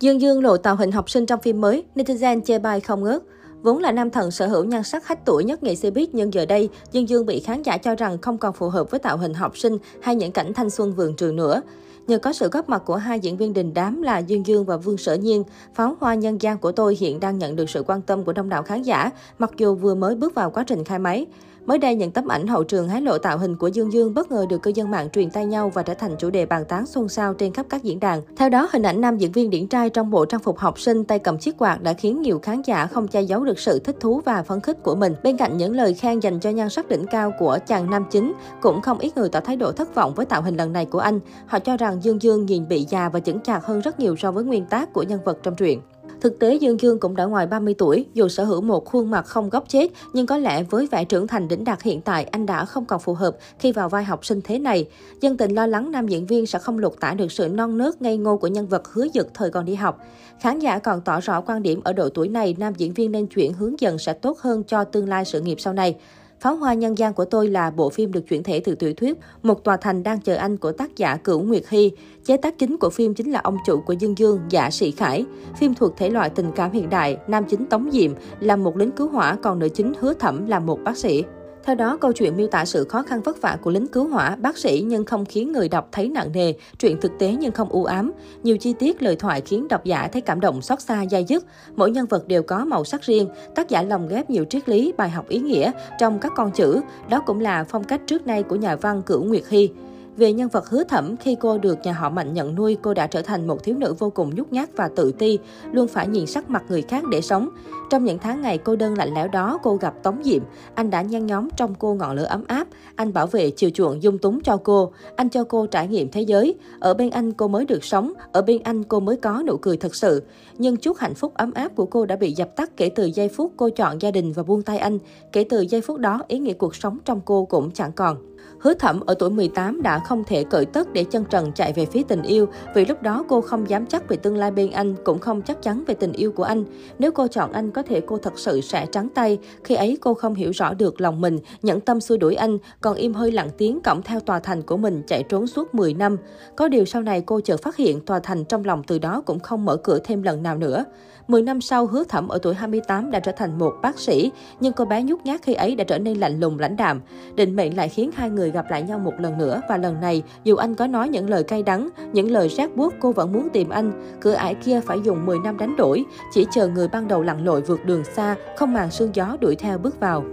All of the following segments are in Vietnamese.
Dương Dương lộ tạo hình học sinh trong phim mới, netizen chê bai không ngớt. Vốn là nam thần sở hữu nhan sắc hách tuổi nhất nghệ sĩ biết nhưng giờ đây, Dương Dương bị khán giả cho rằng không còn phù hợp với tạo hình học sinh hay những cảnh thanh xuân vườn trường nữa. Nhờ có sự góp mặt của hai diễn viên đình đám là Dương Dương và Vương Sở Nhiên, pháo hoa nhân gian của tôi hiện đang nhận được sự quan tâm của đông đảo khán giả, mặc dù vừa mới bước vào quá trình khai máy. Mới đây, những tấm ảnh hậu trường hái lộ tạo hình của Dương Dương bất ngờ được cư dân mạng truyền tay nhau và trở thành chủ đề bàn tán xôn xao trên khắp các diễn đàn. Theo đó, hình ảnh nam diễn viên điển trai trong bộ trang phục học sinh tay cầm chiếc quạt đã khiến nhiều khán giả không che giấu được sự thích thú và phấn khích của mình. Bên cạnh những lời khen dành cho nhan sắc đỉnh cao của chàng nam chính, cũng không ít người tỏ thái độ thất vọng với tạo hình lần này của anh. Họ cho rằng Dương Dương nhìn bị già và chững chạc hơn rất nhiều so với nguyên tác của nhân vật trong truyện. Thực tế, Dương Dương cũng đã ngoài 30 tuổi, dù sở hữu một khuôn mặt không góc chết, nhưng có lẽ với vẻ trưởng thành đỉnh đạt hiện tại, anh đã không còn phù hợp khi vào vai học sinh thế này. Dân tình lo lắng nam diễn viên sẽ không lột tả được sự non nớt ngây ngô của nhân vật hứa dực thời còn đi học. Khán giả còn tỏ rõ quan điểm ở độ tuổi này, nam diễn viên nên chuyển hướng dần sẽ tốt hơn cho tương lai sự nghiệp sau này. Pháo hoa nhân gian của tôi là bộ phim được chuyển thể từ tiểu thuyết Một tòa thành đang chờ anh của tác giả Cửu Nguyệt Hy. Chế tác chính của phim chính là ông chủ của Dương Dương, giả Sĩ Khải. Phim thuộc thể loại tình cảm hiện đại, nam chính Tống Diệm là một lính cứu hỏa, còn nữ chính Hứa Thẩm là một bác sĩ. Theo đó, câu chuyện miêu tả sự khó khăn vất vả của lính cứu hỏa, bác sĩ nhưng không khiến người đọc thấy nặng nề, chuyện thực tế nhưng không u ám. Nhiều chi tiết lời thoại khiến độc giả thấy cảm động xót xa dai dứt. Mỗi nhân vật đều có màu sắc riêng, tác giả lồng ghép nhiều triết lý, bài học ý nghĩa trong các con chữ. Đó cũng là phong cách trước nay của nhà văn Cửu Nguyệt Hy. Về nhân vật hứa thẩm, khi cô được nhà họ Mạnh nhận nuôi, cô đã trở thành một thiếu nữ vô cùng nhút nhát và tự ti, luôn phải nhìn sắc mặt người khác để sống. Trong những tháng ngày cô đơn lạnh lẽo đó, cô gặp Tống Diệm. Anh đã nhen nhóm trong cô ngọn lửa ấm áp. Anh bảo vệ chiều chuộng dung túng cho cô. Anh cho cô trải nghiệm thế giới. Ở bên anh cô mới được sống. Ở bên anh cô mới có nụ cười thật sự. Nhưng chút hạnh phúc ấm áp của cô đã bị dập tắt kể từ giây phút cô chọn gia đình và buông tay anh. Kể từ giây phút đó, ý nghĩa cuộc sống trong cô cũng chẳng còn. Hứa Thẩm ở tuổi 18 đã không thể cởi tất để chân trần chạy về phía tình yêu, vì lúc đó cô không dám chắc về tương lai bên anh, cũng không chắc chắn về tình yêu của anh. Nếu cô chọn anh, có thể cô thật sự sẽ trắng tay. Khi ấy cô không hiểu rõ được lòng mình, nhẫn tâm xua đuổi anh, còn im hơi lặng tiếng cõng theo tòa thành của mình chạy trốn suốt 10 năm. Có điều sau này cô chợt phát hiện tòa thành trong lòng từ đó cũng không mở cửa thêm lần nào nữa. 10 năm sau, hứa thẩm ở tuổi 28 đã trở thành một bác sĩ, nhưng cô bé nhút nhát khi ấy đã trở nên lạnh lùng lãnh đạm. Định mệnh lại khiến hai hai người gặp lại nhau một lần nữa và lần này, dù anh có nói những lời cay đắng, những lời rác buốt, cô vẫn muốn tìm anh. Cửa ải kia phải dùng 10 năm đánh đổi, chỉ chờ người ban đầu lặn lội vượt đường xa, không màng sương gió đuổi theo bước vào.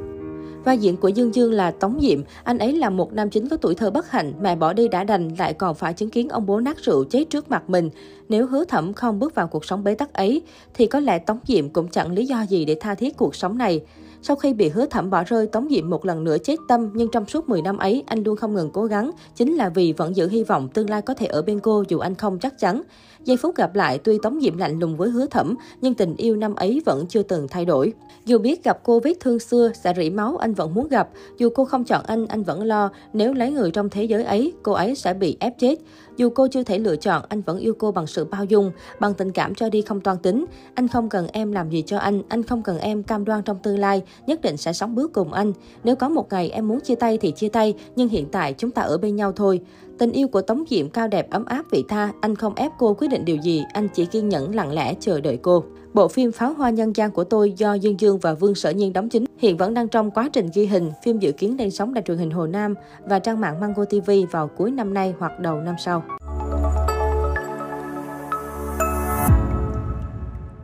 Vai diễn của Dương Dương là Tống Diệm, anh ấy là một nam chính có tuổi thơ bất hạnh, mẹ bỏ đi đã đành lại còn phải chứng kiến ông bố nát rượu chết trước mặt mình. Nếu hứa thẩm không bước vào cuộc sống bế tắc ấy, thì có lẽ Tống Diệm cũng chẳng lý do gì để tha thiết cuộc sống này. Sau khi bị hứa thẩm bỏ rơi, Tống Diệm một lần nữa chết tâm, nhưng trong suốt 10 năm ấy, anh luôn không ngừng cố gắng, chính là vì vẫn giữ hy vọng tương lai có thể ở bên cô dù anh không chắc chắn. Giây phút gặp lại, tuy Tống Diệm lạnh lùng với hứa thẩm, nhưng tình yêu năm ấy vẫn chưa từng thay đổi. Dù biết gặp cô vết thương xưa, sẽ rỉ máu, anh vẫn muốn gặp. Dù cô không chọn anh, anh vẫn lo, nếu lấy người trong thế giới ấy, cô ấy sẽ bị ép chết. Dù cô chưa thể lựa chọn, anh vẫn yêu cô bằng sự bao dung, bằng tình cảm cho đi không toan tính. Anh không cần em làm gì cho anh, anh không cần em cam đoan trong tương lai, nhất định sẽ sống bước cùng anh. Nếu có một ngày em muốn chia tay thì chia tay, nhưng hiện tại chúng ta ở bên nhau thôi. Tình yêu của Tống Diệm cao đẹp ấm áp vị tha, anh không ép cô quyết định điều gì, anh chỉ kiên nhẫn lặng lẽ chờ đợi cô. Bộ phim Pháo hoa nhân gian của tôi do Dương Dương và Vương Sở Nhiên đóng chính, hiện vẫn đang trong quá trình ghi hình. Phim dự kiến lên sóng đài truyền hình Hồ Nam và trang mạng Mango TV vào cuối năm nay hoặc đầu năm sau.